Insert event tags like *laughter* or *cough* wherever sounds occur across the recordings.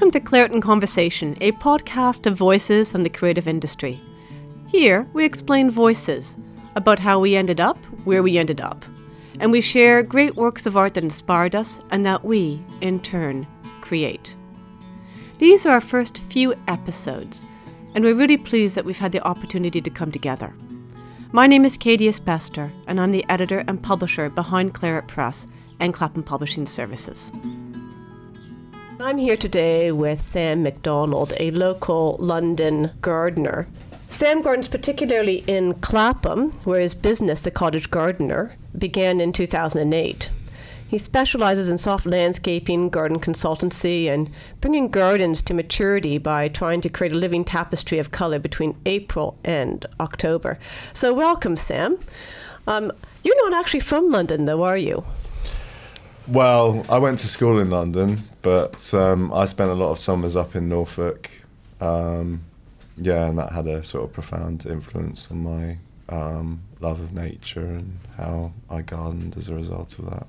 Welcome to Claret in Conversation, a podcast of voices from the creative industry. Here, we explain voices about how we ended up where we ended up, and we share great works of art that inspired us and that we, in turn, create. These are our first few episodes, and we're really pleased that we've had the opportunity to come together. My name is Katie Isbester, and I'm the editor and publisher behind Claret Press and Clapham Publishing Services. I'm here today with Sam McDonald, a local London gardener. Sam gardens particularly in Clapham, where his business, The Cottage Gardener, began in 2008. He specializes in soft landscaping, garden consultancy, and bringing gardens to maturity by trying to create a living tapestry of color between April and October. So, welcome, Sam. Um, you're not actually from London, though, are you? Well, I went to school in London, but um, I spent a lot of summers up in Norfolk. Um, yeah, and that had a sort of profound influence on my um, love of nature and how I gardened as a result of that.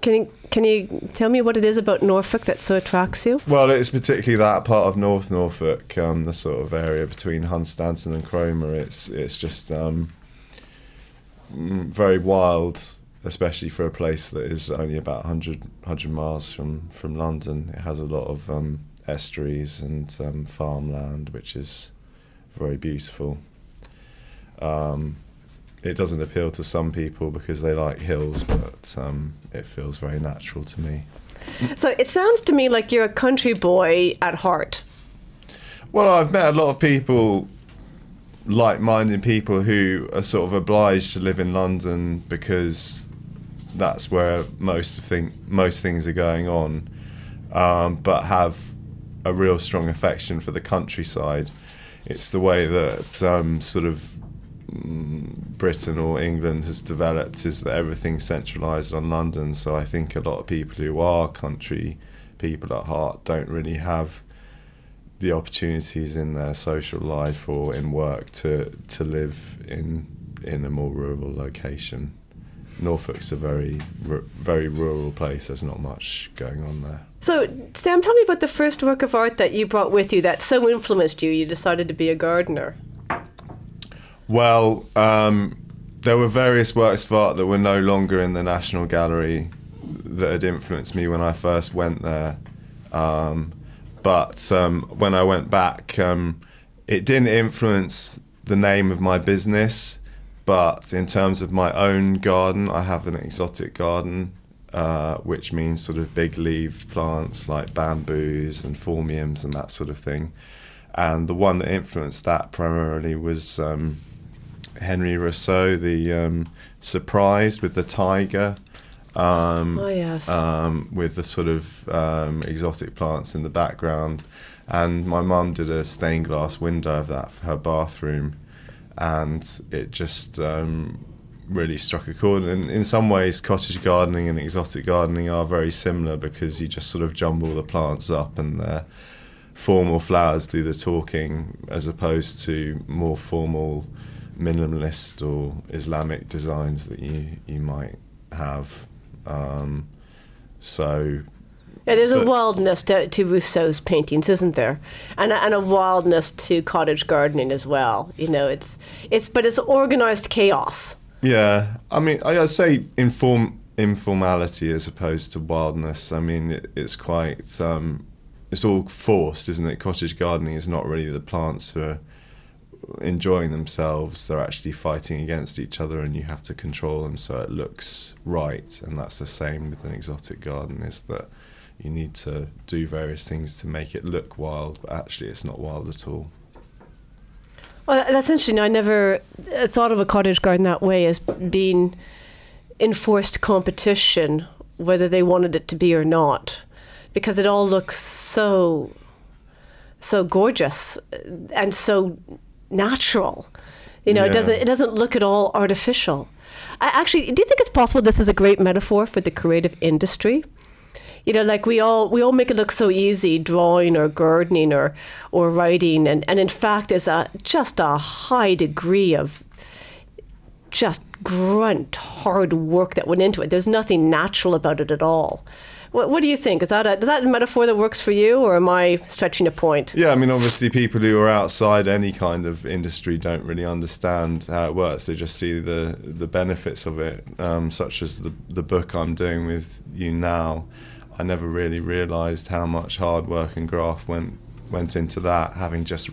Can you, can you tell me what it is about Norfolk that so attracts you? Well, it's particularly that part of North Norfolk, um, the sort of area between Hunstanton and Cromer. It's it's just um, very wild especially for a place that is only about 100, 100 miles from, from London. It has a lot of um, estuaries and um, farmland, which is very beautiful. Um, it doesn't appeal to some people because they like hills, but um, it feels very natural to me. So it sounds to me like you're a country boy at heart. Well, I've met a lot of people like-minded people who are sort of obliged to live in London because that's where most think most things are going on, um, but have a real strong affection for the countryside. It's the way that um, sort of mm, Britain or England has developed is that everything's centralised on London. So I think a lot of people who are country people at heart don't really have the opportunities in their social life or in work to to live in in a more rural location. Norfolk's a very very rural place. There's not much going on there. So, Sam, tell me about the first work of art that you brought with you that so influenced you. You decided to be a gardener. Well, um, there were various works of art that were no longer in the National Gallery that had influenced me when I first went there. Um, but um, when I went back, um, it didn't influence the name of my business but in terms of my own garden, I have an exotic garden, uh, which means sort of big leaved plants like bamboos and phormiums and that sort of thing. And the one that influenced that primarily was um, Henri Rousseau, the um, Surprise with the tiger. Um, oh, yes. Um, with the sort of um, exotic plants in the background. And my mum did a stained glass window of that for her bathroom and it just um, really struck a chord. And in some ways, cottage gardening and exotic gardening are very similar because you just sort of jumble the plants up and the formal flowers do the talking as opposed to more formal minimalist or Islamic designs that you, you might have. Um, so yeah, there's so, a wildness to, to, Rousseau's paintings, isn't there? And a, and a wildness to cottage gardening as well. You know, it's it's but it's organized chaos. Yeah, I mean, I, would say inform informality as opposed to wildness. I mean, it, it's quite um, it's all forced, isn't it? Cottage gardening is not really the plants who are enjoying themselves; they're actually fighting against each other, and you have to control them so it looks right. And that's the same with an exotic garden: is that you need to do various things to make it look wild, but actually it's not wild at all. Well, that's interesting. I never uh, thought of a cottage garden that way as being enforced competition, whether they wanted it to be or not, because it all looks so, so gorgeous uh, and so natural. You know, yeah. it doesn't it doesn't look at all artificial. I actually, do you think it's possible this is a great metaphor for the creative industry? You know, like we all we all make it look so easy, drawing or gardening or or writing, and and in fact, there's a just a high degree of just grunt hard work that went into it. There's nothing natural about it at all. What, what do you think? Is that a, is that a metaphor that works for you, or am I stretching a point? Yeah, I mean, obviously, people who are outside any kind of industry don't really understand how it works. They just see the the benefits of it, um, such as the the book I'm doing with you now. I never really realised how much hard work and graft went went into that. Having just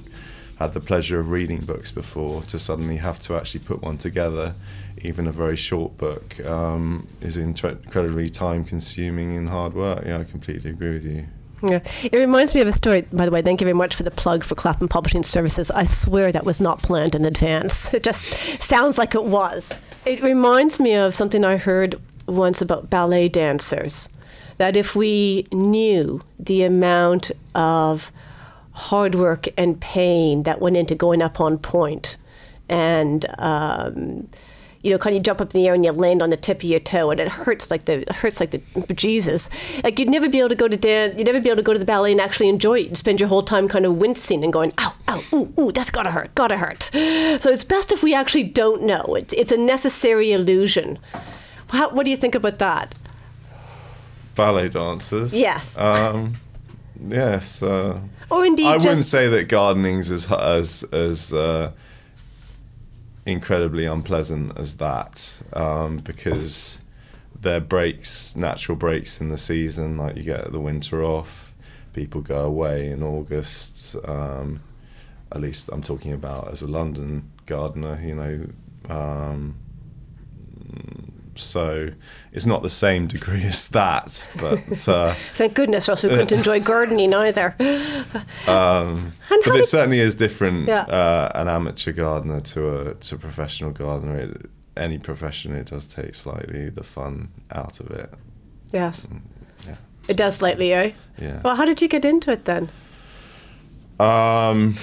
had the pleasure of reading books before, to suddenly have to actually put one together, even a very short book, um, is incredibly time consuming and hard work. Yeah, I completely agree with you. Yeah. It reminds me of a story, by the way. Thank you very much for the plug for Clapham Publishing Services. I swear that was not planned in advance. *laughs* It just sounds like it was. It reminds me of something I heard once about ballet dancers. That if we knew the amount of hard work and pain that went into going up on point and um, you know, kind of jump up in the air and you land on the tip of your toe, and it hurts like the hurts like the Jesus. Like you'd never be able to go to dance, you'd never be able to go to the ballet and actually enjoy it. You'd spend your whole time kind of wincing and going, ow, ow, ooh, ooh, that's gotta hurt, gotta hurt. So it's best if we actually don't know. It's it's a necessary illusion. How, what do you think about that? Ballet dancers. Yes. Um, yes. Uh, or indeed, I just, wouldn't say that gardening's as as as uh, incredibly unpleasant as that um, because there are breaks, natural breaks in the season. Like you get the winter off, people go away in August. Um, at least I'm talking about as a London gardener, you know. So it's not the same degree *laughs* as that, but uh, *laughs* thank goodness, or else we couldn't *laughs* enjoy gardening either. Um, but it certainly is different. Yeah. Uh, an amateur gardener to a to a professional gardener. It, any profession, it does take slightly the fun out of it. Yes. Mm, yeah. It does slightly, eh? Yeah. Well, how did you get into it then? Um.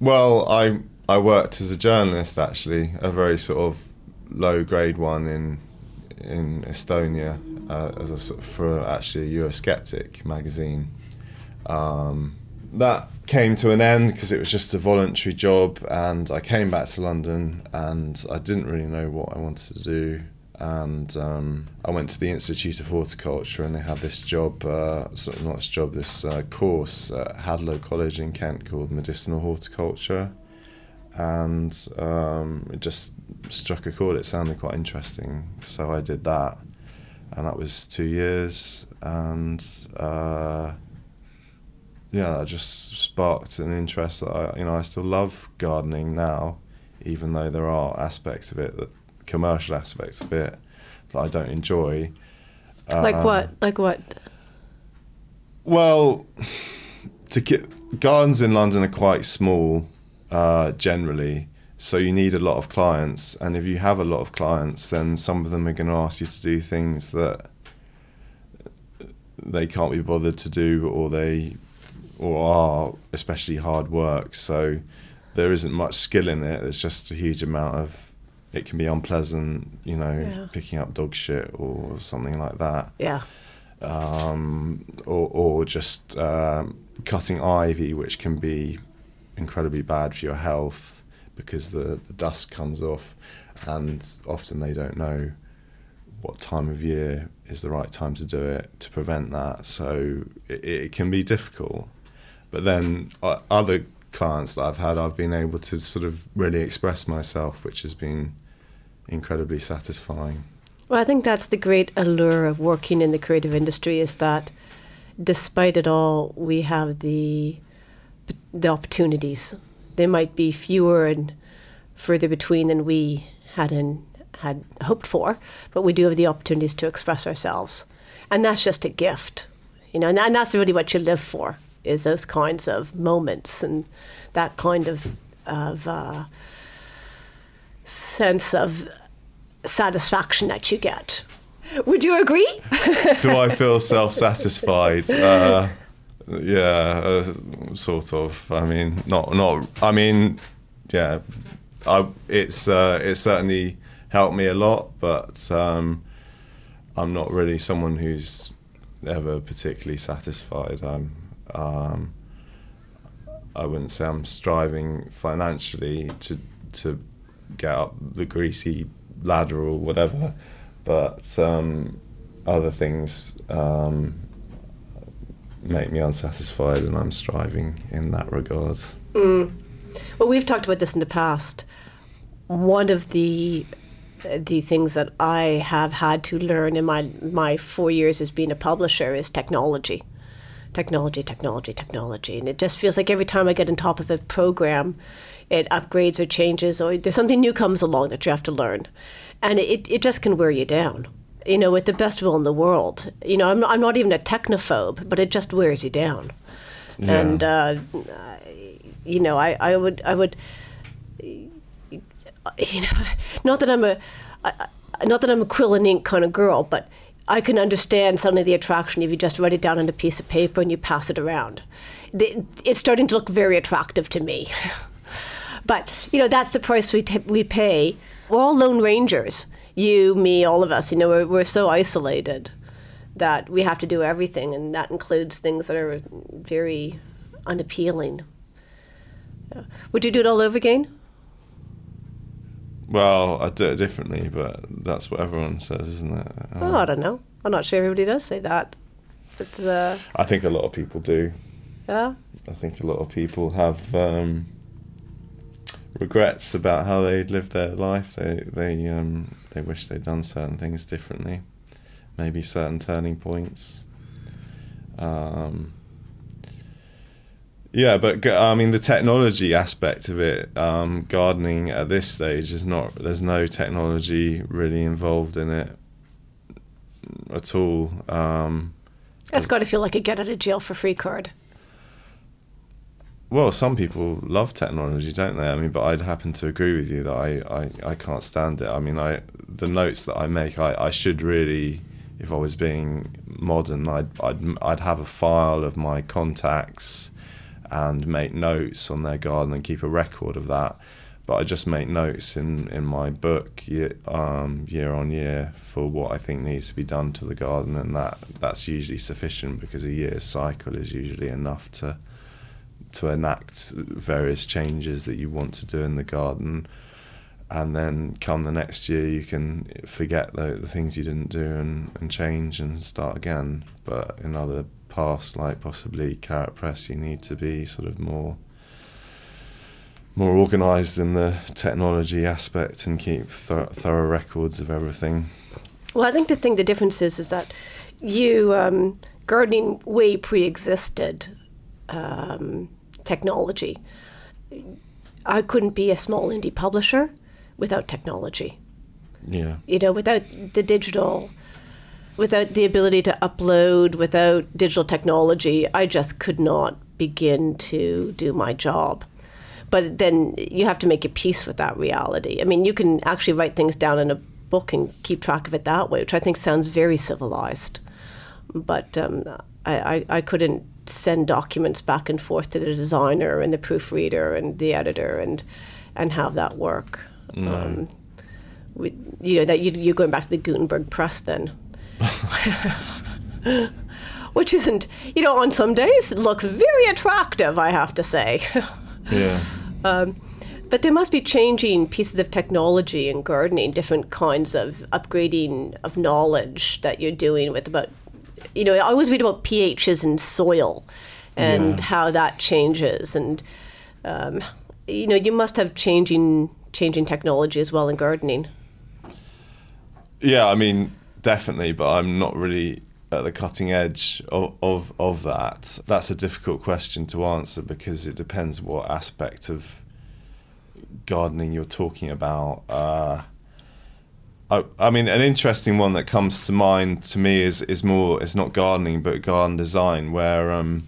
Well, I I worked as a journalist actually, a very sort of low grade one in in Estonia uh, as a for actually a Eurosceptic magazine. Um, that came to an end because it was just a voluntary job, and I came back to London, and I didn't really know what I wanted to do. And um, I went to the Institute of Horticulture, and they had this job, uh, sort of not this job, this uh, course at Hadlow College in Kent called Medicinal Horticulture and um, it just struck a chord. It sounded quite interesting, so I did that, and that was two years, and uh, yeah, that just sparked an interest that I, you know, I still love gardening now, even though there are aspects of it that commercial aspects of it that I don't enjoy. Like what? Um, like what? Well, to get gardens in London are quite small uh, generally. So you need a lot of clients, and if you have a lot of clients, then some of them are going to ask you to do things that they can't be bothered to do, or they or are especially hard work. So there isn't much skill in it. There's just a huge amount of it can be unpleasant, you know, yeah. picking up dog shit or something like that. Yeah. Um, or or just um, cutting ivy, which can be incredibly bad for your health because the, the dust comes off, and often they don't know what time of year is the right time to do it to prevent that. So it, it can be difficult. But then uh, other clients that I've had, I've been able to sort of really express myself, which has been incredibly satisfying. Well, I think that's the great allure of working in the creative industry is that despite it all, we have the the opportunities. They might be fewer and further between than we had in, had hoped for, but we do have the opportunities to express ourselves, and that's just a gift, you know. And, and that's really what you live for is those kinds of moments and that kind of of uh, sense of satisfaction that you get. Would you agree? Do I feel self satisfied? *laughs* Uh, yeah, uh, sort of. I mean, not not. I mean, yeah, I, it's uh, certainly helped me a lot, but um, I'm not really someone who's ever particularly satisfied. I'm. Um, I wouldn't say I'm striving financially to to get up the greasy ladder or whatever, but um, other things um, make me unsatisfied, and I'm striving in that regard. Mm. Well, we've talked about this in the past. One of the the things that I have had to learn in my my four years as being a publisher is technology, technology, technology, technology, and it just feels like every time I get on top of a program, it upgrades or changes, or there's something new comes along that you have to learn, and it it just can wear you down. You know, with the best will in the world. You know, I'm I'm not even a technophobe, but it just wears you down, Yeah. and. Uh, you know, I, I would, I would, you know, *laughs* not that I'm a, not that I'm a quill and ink kind of girl, but I can understand suddenly the attraction if you just write it down on a piece of paper and you pass it around. It's starting to look very attractive to me. *laughs* but you know, that's the price we t- we pay. We're all lone rangers. You, me, all of us. You know, we're, we're so isolated that we have to do everything, and that includes things that are very unappealing. Would you do it all over again? Well, I'd do it differently, but that's what everyone says, isn't it? Oh, I don't know. I'm not sure everybody does say that. But uh, I think a lot of people do. yeah, I think a lot of people have um, regrets about how they'd lived their life. They they um, they wish they'd done certain things differently, maybe certain turning points. Um, yeah, but I mean the technology aspect of it, um, gardening at this stage is not. There's no technology really involved in it at all. Um, it's got to feel like a get out of jail for free card. Well, some people love technology, don't they? I mean, but I'd happen to agree with you that I, I, I can't stand it. I mean, I the notes that I make, I, I should really, if I was being modern, I'd, I'd I'd have a file of my contacts and make notes on their garden and keep a record of that. But I just make notes in, in my book year, um, year on year for what I think needs to be done to the garden, and that that's usually sufficient because a year's cycle is usually enough to to enact various changes that you want to do in the garden. And then come the next year you can forget the, the things you didn't do and, and change and start again. But in other paths like possibly Claret Press you need to be sort of more more organized in the technology aspect and keep thor- thorough records of everything. Well, I think the thing, the difference is, is that you um, gardening way pre-existed um, technology. I couldn't be a small indie publisher without technology. yeah You know, without the digital, without the ability to upload, without digital technology, I just could not begin to do my job. But then you have to make your peace with that reality. I mean, you can actually write things down in a book and keep track of it that way, which I think sounds very civilized. But um, I, I, I couldn't send documents back and forth to the designer and the proofreader and the editor and and have that work. Um, we, you know that you, you're going back to the Gutenberg press then, *laughs* which isn't you know on some days it looks very attractive. I have to say. yeah *laughs* But there must be changing pieces of technology in gardening, different kinds of upgrading of knowledge that you're doing with about, you know, I always read about pHs in soil and Yeah. how that changes. And, um, you know, you must have changing changing technology as well in gardening. Yeah, I mean, definitely, but I'm not really at the cutting edge of, of, of that. That's a difficult question to answer because it depends what aspect of gardening you're talking about. Uh, I, I mean, an interesting one that comes to mind to me is, is more, it's not gardening, but garden design, where um,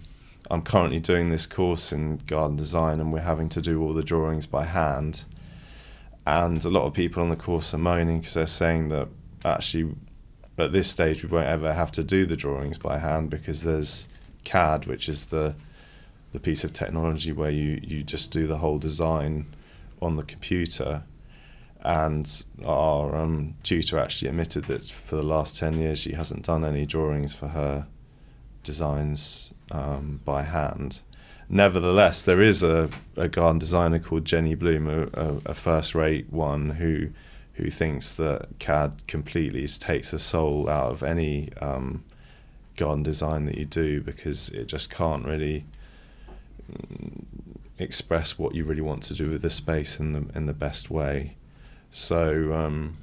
I'm currently doing this course in garden design and we're having to do all the drawings by hand and a lot of people on the course are moaning because they're saying that actually at this stage we won't ever have to do the drawings by hand because there's CAD, which is the the piece of technology where you, you just do the whole design on the computer. And our um, tutor actually admitted that for the last 10 years she hasn't done any drawings for her designs um, by hand. Nevertheless, there is a, a garden designer called Jinny Blom, a, a, first rate one who who thinks that CAD completely takes the soul out of any um, garden design that you do because it just can't really mm, express what you really want to do with the space in the in the best way. So um,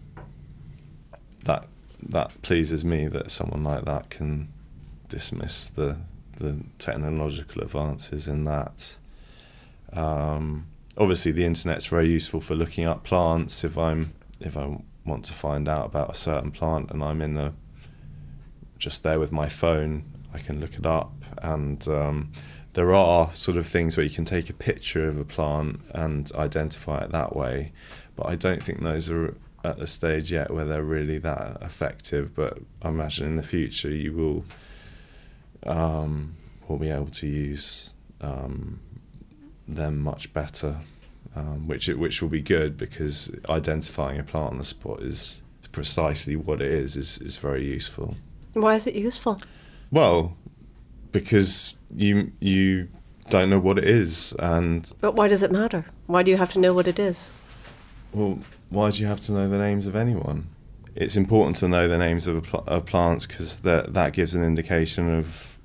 that that pleases me that someone like that can dismiss the the technological advances in that. Um, obviously, the internet's very useful for looking up plants. If I'm if I want to find out about a certain plant and I'm in a just there with my phone, I can look it up. And um, there are sort of things where you can take a picture of a plant and identify it that way. But I don't think those are at the stage yet where they're really that effective. But I imagine in the future you will um, will be able to use um, them much better, um, which which will be good because identifying a plant on the spot is precisely what it is is is very useful. Why is it useful? Well, because you you don't know what it is, and But why does it matter? Why do you have to know what it is? well, why do you have to know the names of anyone? It's important to know the names of, a pl- of plants because that that gives an indication of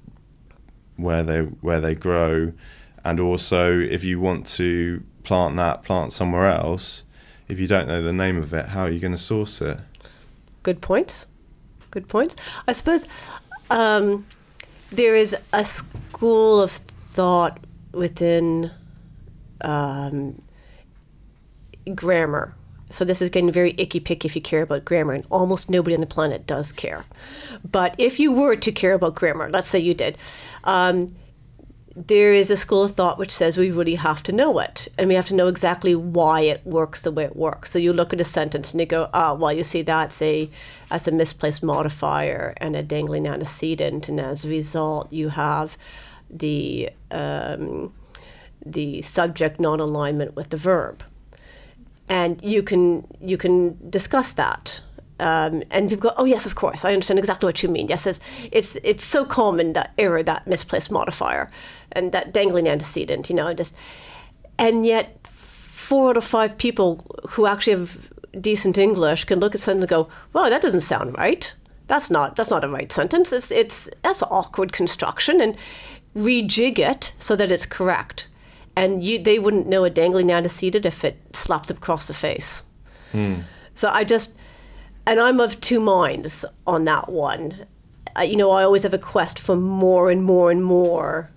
where they where they grow, and also if you want to plant that plant somewhere else, if you don't know the name of it, how are you going to source it? Good points. Good points. I suppose um, there is a school of thought within um, grammar. So this is getting very icky picky if you care about grammar, and almost nobody on the planet does care. But if you were to care about grammar, let's say you did, um, there is a school of thought which says we really have to know it and we have to know exactly why it works the way it works. So you look at a sentence and you go, ah, well, you see that's a as a misplaced modifier and a dangling antecedent, and as a result, you have the um, the subject non-alignment with the verb, and you can you can discuss that um, and people go, "Oh yes, of course, I understand exactly what you mean." Yes, it's it's, it's so common that error, that misplaced modifier, and that dangling antecedent. You know, just and yet four out of five people who actually have decent English can look at something and go, "Well, that doesn't sound right. That's not that's not a right sentence. It's it's that's awkward construction," and rejig it so that it's correct. And you, they wouldn't know a dangling antecedent if it slapped them across the face. So I just and I'm of two minds on that one. Uh, you know, I always have a quest for more and more and more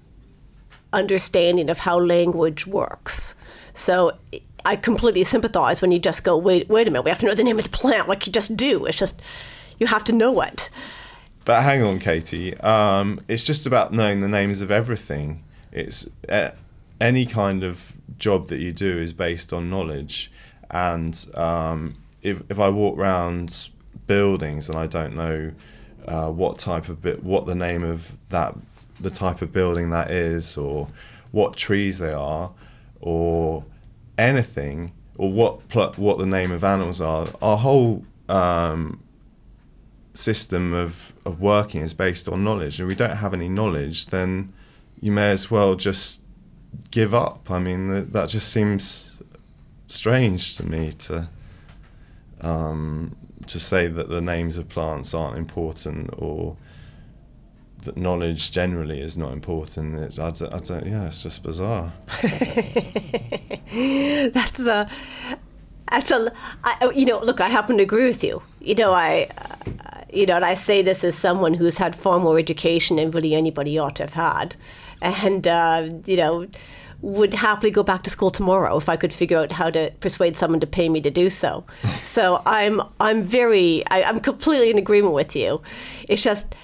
understanding of how language works. So I completely sympathize when you just go, wait, wait a minute, we have to know the name of the plant, like you just do. It's just you have to know it. But hang on, Katie. Um, it's just about knowing the names of everything. It's uh, any kind of job that you do is based on knowledge, and um, if if I walk around buildings and I don't know uh, what type of bit, what the name of that, the type of building that is, or what trees they are, or anything, or what pl- what the name of animals are, our whole um, system of, of working is based on knowledge. And we don't have any knowledge, then you may as well just give up. I mean, th- that just seems strange to me to um, to say that the names of plants aren't important or that knowledge generally is not important. It's I don't, I don't yeah, it's just bizarre. *laughs* that's a that's a I, you know look i happen to agree with you you know i uh, you know and i say this as someone who's had far more education than really anybody ought to have had and uh, you know would happily go back to school tomorrow if i could figure out how to persuade someone to pay me to do so *laughs* so i'm i'm very I, i'm completely in agreement with you it's just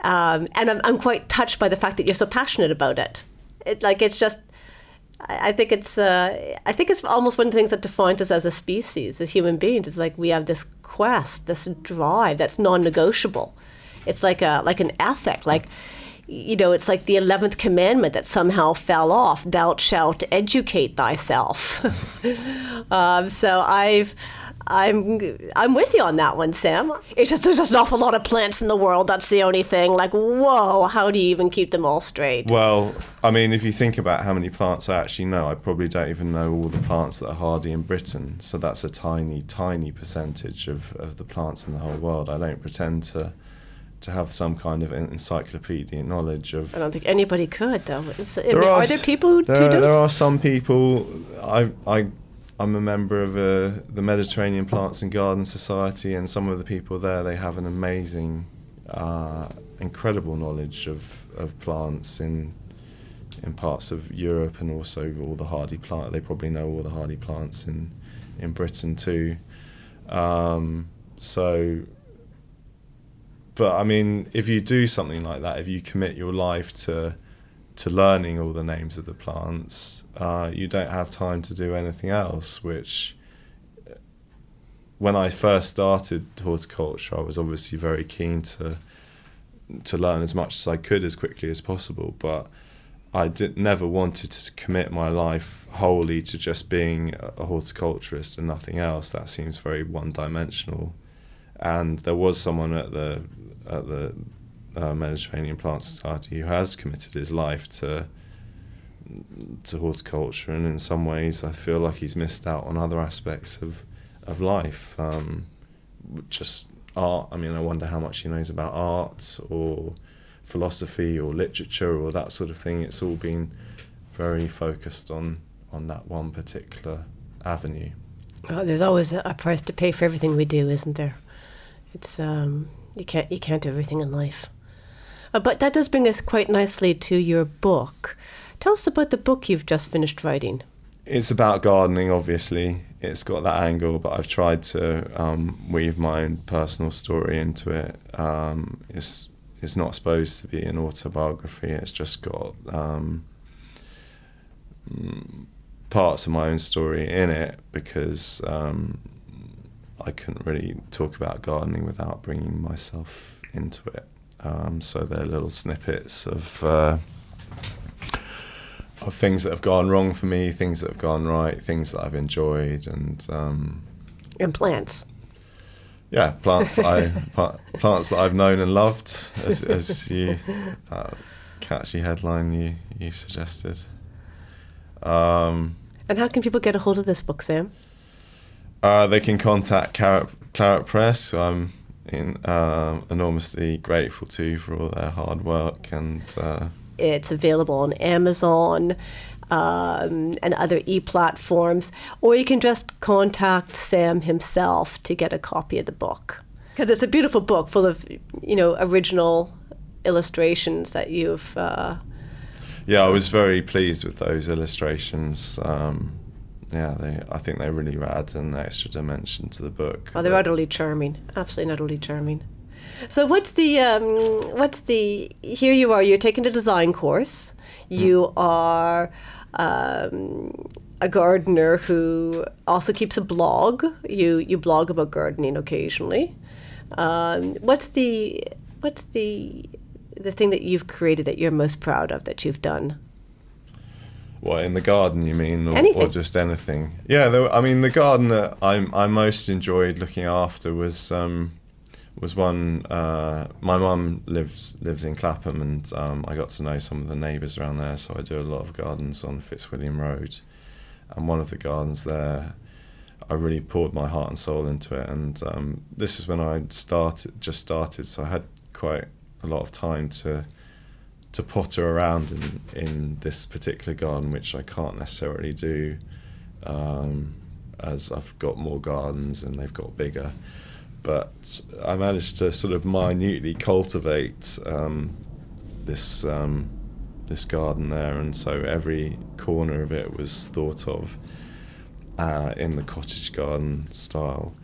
um, and I'm, I'm quite touched by the fact that you're so passionate about it it like it's just I I think it's uh, I think it's almost one of the things that defines us as a species, as human beings. It's like we have this quest, this drive that's non-negotiable. It's like a like an ethic, like you know, it's like the eleventh commandment that somehow fell off: "Thou shalt educate thyself." *laughs* um, so I've I'm I'm with you on that one, Sam. It's just there's just an awful lot of plants in the world. That's the only thing. Like, whoa, how do you even keep them all straight? Well, I mean, if you think about how many plants I actually know, I probably don't even know all the plants that are hardy in Britain. So that's a tiny, tiny percentage of, of the plants in the whole world. I don't pretend to to have some kind of encyclopedic knowledge of. I don't think anybody could, though. I mean, are, are, there people who there, do? There are some people. I I I'm a member of uh, the Mediterranean Plants and Garden Society, and some of the people there they have an amazing, uh, incredible knowledge of, of plants in in parts of Europe and also all the hardy plant. They probably know all the hardy plants in in Britain too. Um, so but I mean, if you do something like that, if you commit your life to to learning all the names of the plants, uh, you don't have time to do anything else. Which, when I first started horticulture, I was obviously very keen to to learn as much as I could as quickly as possible. But I did, never wanted to commit my life wholly to just being a horticulturist and nothing else. That seems very one dimensional. And there was someone at the at the uh, Mediterranean Plant Society who has committed his life to to horticulture, and in some ways, I feel like he's missed out on other aspects of of life. Um, just art. I mean, I wonder how much he knows about art or philosophy or literature or that sort of thing. It's all been very focused on on that one particular avenue. Oh, there's always a price to pay for everything we do, isn't there? It's um, you can't you can't do everything in life. Uh, but that does bring us quite nicely to your book. Tell us about the book you've just finished writing. It's about gardening, obviously. It's got that angle, but I've tried to um, weave my own personal story into it. Um, it's it's not supposed to be an autobiography. It's just got um, mm, parts of my own story in it because um, I couldn't really talk about gardening without bringing myself into it. Um, so they're little snippets of uh, of things that have gone wrong for me, things that have gone right, things that I've enjoyed, and um, and plants. Yeah, plants that I *laughs* plants that I've known and loved, as, as you that catchy headline you you suggested. Um, and how can people get a hold of this book, Sam? Uh, they can contact Claret, Claret Press, who I'm in, uh, enormously grateful to for all their hard work. And uh, it's available on Amazon um, and other e platforms, or you can just contact Sam himself to get a copy of the book because it's a beautiful book full of you know original illustrations that you've. Uh, yeah, I was very pleased with those illustrations. Um, yeah, they I think they really add an extra dimension to the book. Oh, they're utterly charming, absolutely utterly charming. So what's the um, what's the here you are you're taking a design course. You mm. are um, a gardener who also keeps a blog. You you blog about gardening occasionally. Um, what's the what's the the thing that you've created that you're most proud of that you've done? What in the garden you mean, or, or just anything? Yeah, the, I mean the garden that I I most enjoyed looking after was um, was one. Uh, my mum lives lives in Clapham, and um, I got to know some of the neighbours around there. So I do a lot of gardens on Fitzwilliam Road, and one of the gardens there, I really poured my heart and soul into it. And um, this is when I started, just started, so I had quite a lot of time to to potter around in, in this particular garden, which I can't necessarily do um, as I've got more gardens and they've got bigger. But I managed to sort of minutely cultivate um, this um, this garden there, and so every corner of it was thought of uh, in the cottage garden style.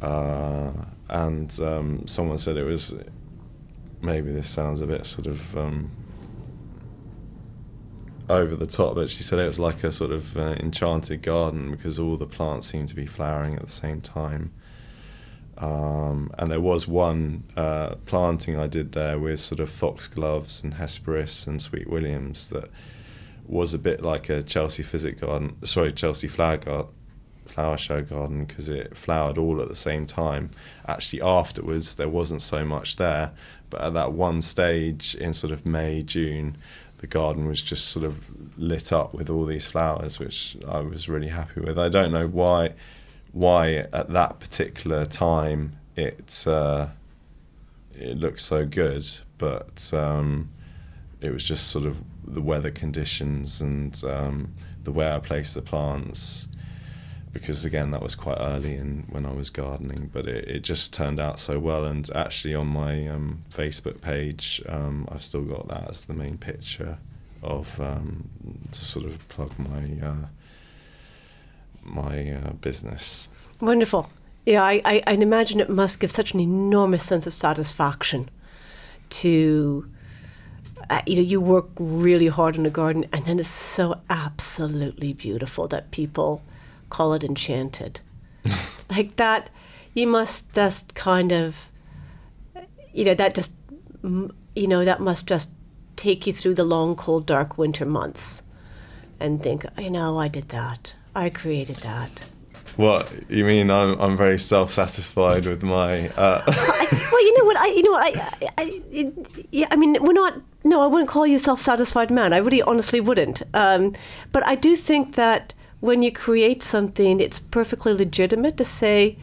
Uh, and um, someone said it was maybe this sounds a bit sort of um, over the top, but she said it was like a sort of uh, enchanted garden because all the plants seemed to be flowering at the same time. Um, and there was one uh, planting I did there with sort of foxgloves and hesperis and sweet williams that was a bit like a Chelsea physic garden, sorry, Chelsea flower garden, flower show garden because it flowered all at the same time. Actually, afterwards there wasn't so much there, but at that one stage in sort of May June, the garden was just sort of lit up with all these flowers, which I was really happy with. I don't know why why at that particular time it uh, it looked so good, but um, it was just sort of the weather conditions and um, the way I placed the plants. Because again, that was quite early in when I was gardening, but it, it just turned out so well. And actually, on my um, Facebook page, um, I've still got that as the main picture of um, to sort of plug my uh, my uh, business. Wonderful. Yeah, I, I, I imagine it must give such an enormous sense of satisfaction to, uh, you know, you work really hard in a garden and then it's so absolutely beautiful that people call it enchanted. *laughs* like that, you must just kind of, you know, that just, you know, that must just take you through the long, cold, dark winter months and think, you know, I did that. I created that. What you mean? I'm I'm very self satisfied with my. Uh... *laughs* well, you know what I you know what I, I, I, yeah I mean we're not no I wouldn't call you self satisfied man I really honestly wouldn't um, but I do think that when you create something it's perfectly legitimate to say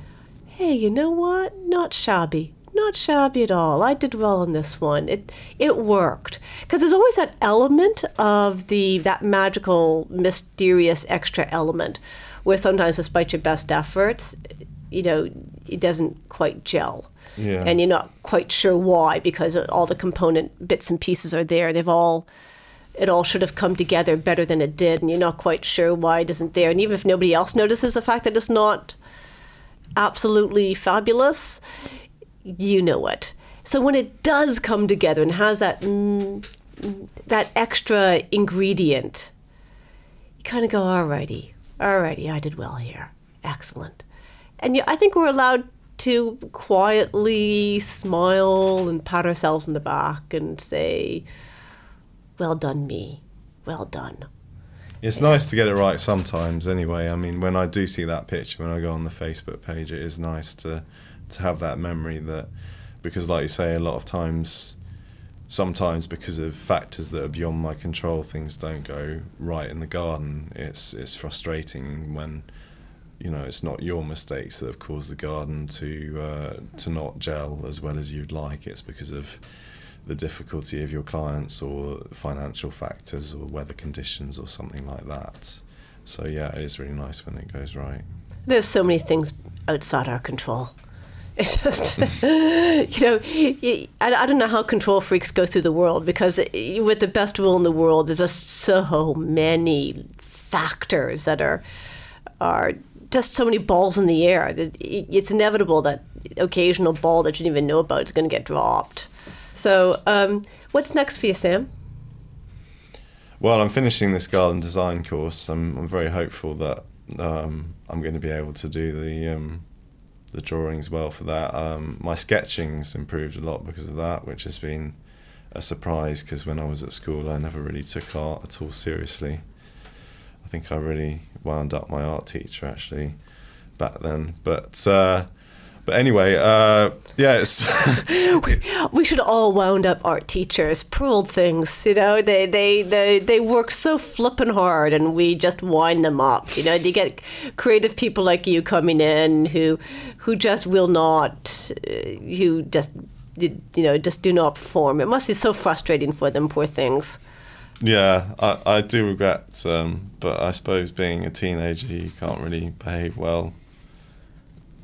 hey you know what not shabby not shabby at all I did well on this one it it worked because there's always that element of the that magical mysterious extra element where sometimes despite your best efforts, you know, it doesn't quite gel. Yeah. And you're not quite sure why because all the component bits and pieces are there. They've all it all should have come together better than it did and you're not quite sure why it isn't there. And even if nobody else notices the fact that it's not absolutely fabulous, you know it. So when it does come together and has that mm, that extra ingredient, you kind of go, alrighty, Alrighty, I did well here. Excellent. And yeah, I think we're allowed to quietly smile and pat ourselves in the back and say, well done, me. Well done. It's yeah. nice to get it right sometimes, anyway. I mean, when I do see that picture, when I go on the Facebook page, it is nice to, to have that memory that, because, like you say, a lot of times sometimes because of factors that are beyond my control, things don't go right in the garden. It's it's frustrating when you know it's not your mistakes that have caused the garden to uh, to not gel as well as you'd like. It's because of the difficulty of your clients or financial factors or weather conditions or something like that. So yeah, it is really nice when it goes right. There's so many things outside our control. *laughs* It's just, you know, I, I don't know how control freaks go through the world because with the best will in the world, there's just so many factors that are are just so many balls in the air. It's inevitable that occasional ball that you didn't even know about is going to get dropped. So, um, what's next for you, Sam? Well, I'm finishing this garden design course. I'm, I'm very hopeful that um, I'm going to be able to do the um, the drawings well for that. Um, my sketching's improved a lot because of that, which has been a surprise because when I was at school, I never really took art at all seriously. I think I really wound up my art teacher actually back then, but. Uh, but anyway, uh, yeah, *laughs* we, we should all wound up art teachers. Poor old things, you know. They they they they work so flippin' hard, and we just wind them up. You know, you get creative people like you coming in who who just will not, uh, who just you know just do not perform. It must be so frustrating for them, poor things. Yeah, I, I do regret, um, but I suppose being a teenager, you can't really behave well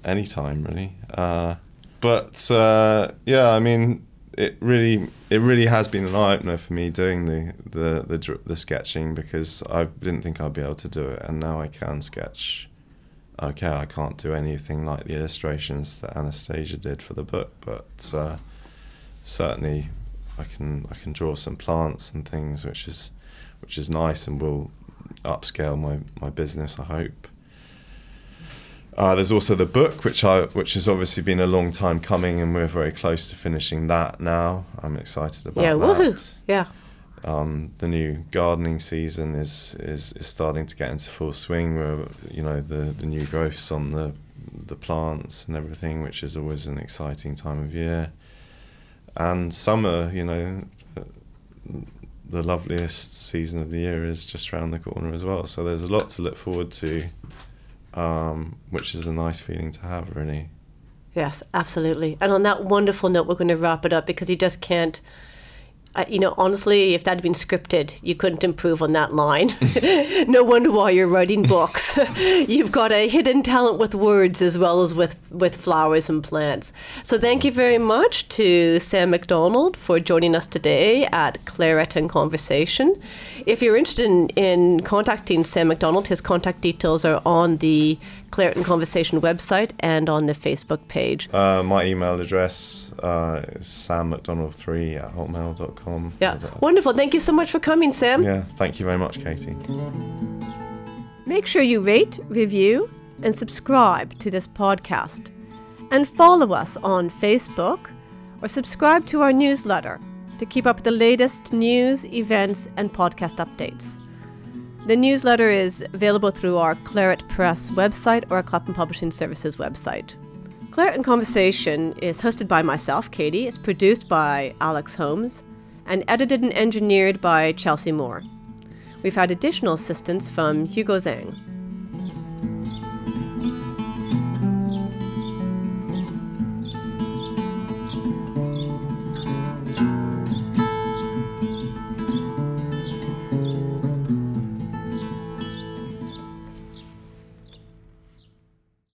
anytime really. Uh, but uh, yeah, I mean, it really it really has been an eye opener for me doing the, the the the sketching because I didn't think I'd be able to do it, and now I can sketch. Okay, I can't do anything like the illustrations that Anastasia did for the book, but uh, certainly I can I can draw some plants and things, which is which is nice and will upscale my, my business. I hope. Uh, there's also the book, which I which has obviously been a long time coming, and we're very close to finishing that now. I'm excited about that. yeah, that. woohoo! Yeah. um, the new gardening season is, is is starting to get into full swing. Where you know the the new growths on the the plants and everything, which is always an exciting time of year. And summer, you know, the loveliest season of the year is just around the corner as well. So there's a lot to look forward to, um, which is a nice feeling to have, really. Yes, absolutely. And on that wonderful note, we're going to wrap it up because you just can't you know, honestly, if that had been scripted, you couldn't improve on that line. *laughs* no wonder why you're writing books. *laughs* You've got a hidden talent with words as well as with, with flowers and plants. So thank you very much to Sam McDonald for joining us today at Claret and Conversation. If you're interested in, in contacting Sam McDonald, his contact details are on the Claret and Conversation website and on the Facebook page. Uh, my email address uh, is sammcdonald3 at hotmail.com. Yeah, wonderful. Thank you so much for coming, Sam. Yeah, thank you very much, Katie. Make sure you rate, review, and subscribe to this podcast. And follow us on Facebook or subscribe to our newsletter to keep up with the latest news, events, and podcast updates. The newsletter is available through our Claret Press website or Clapham Publishing Services website. Claret and Conversation is hosted by myself, Katie. It's produced by Alex Holmes and edited and engineered by Chelsea Moore. We've had additional assistance from Hugo Zhang.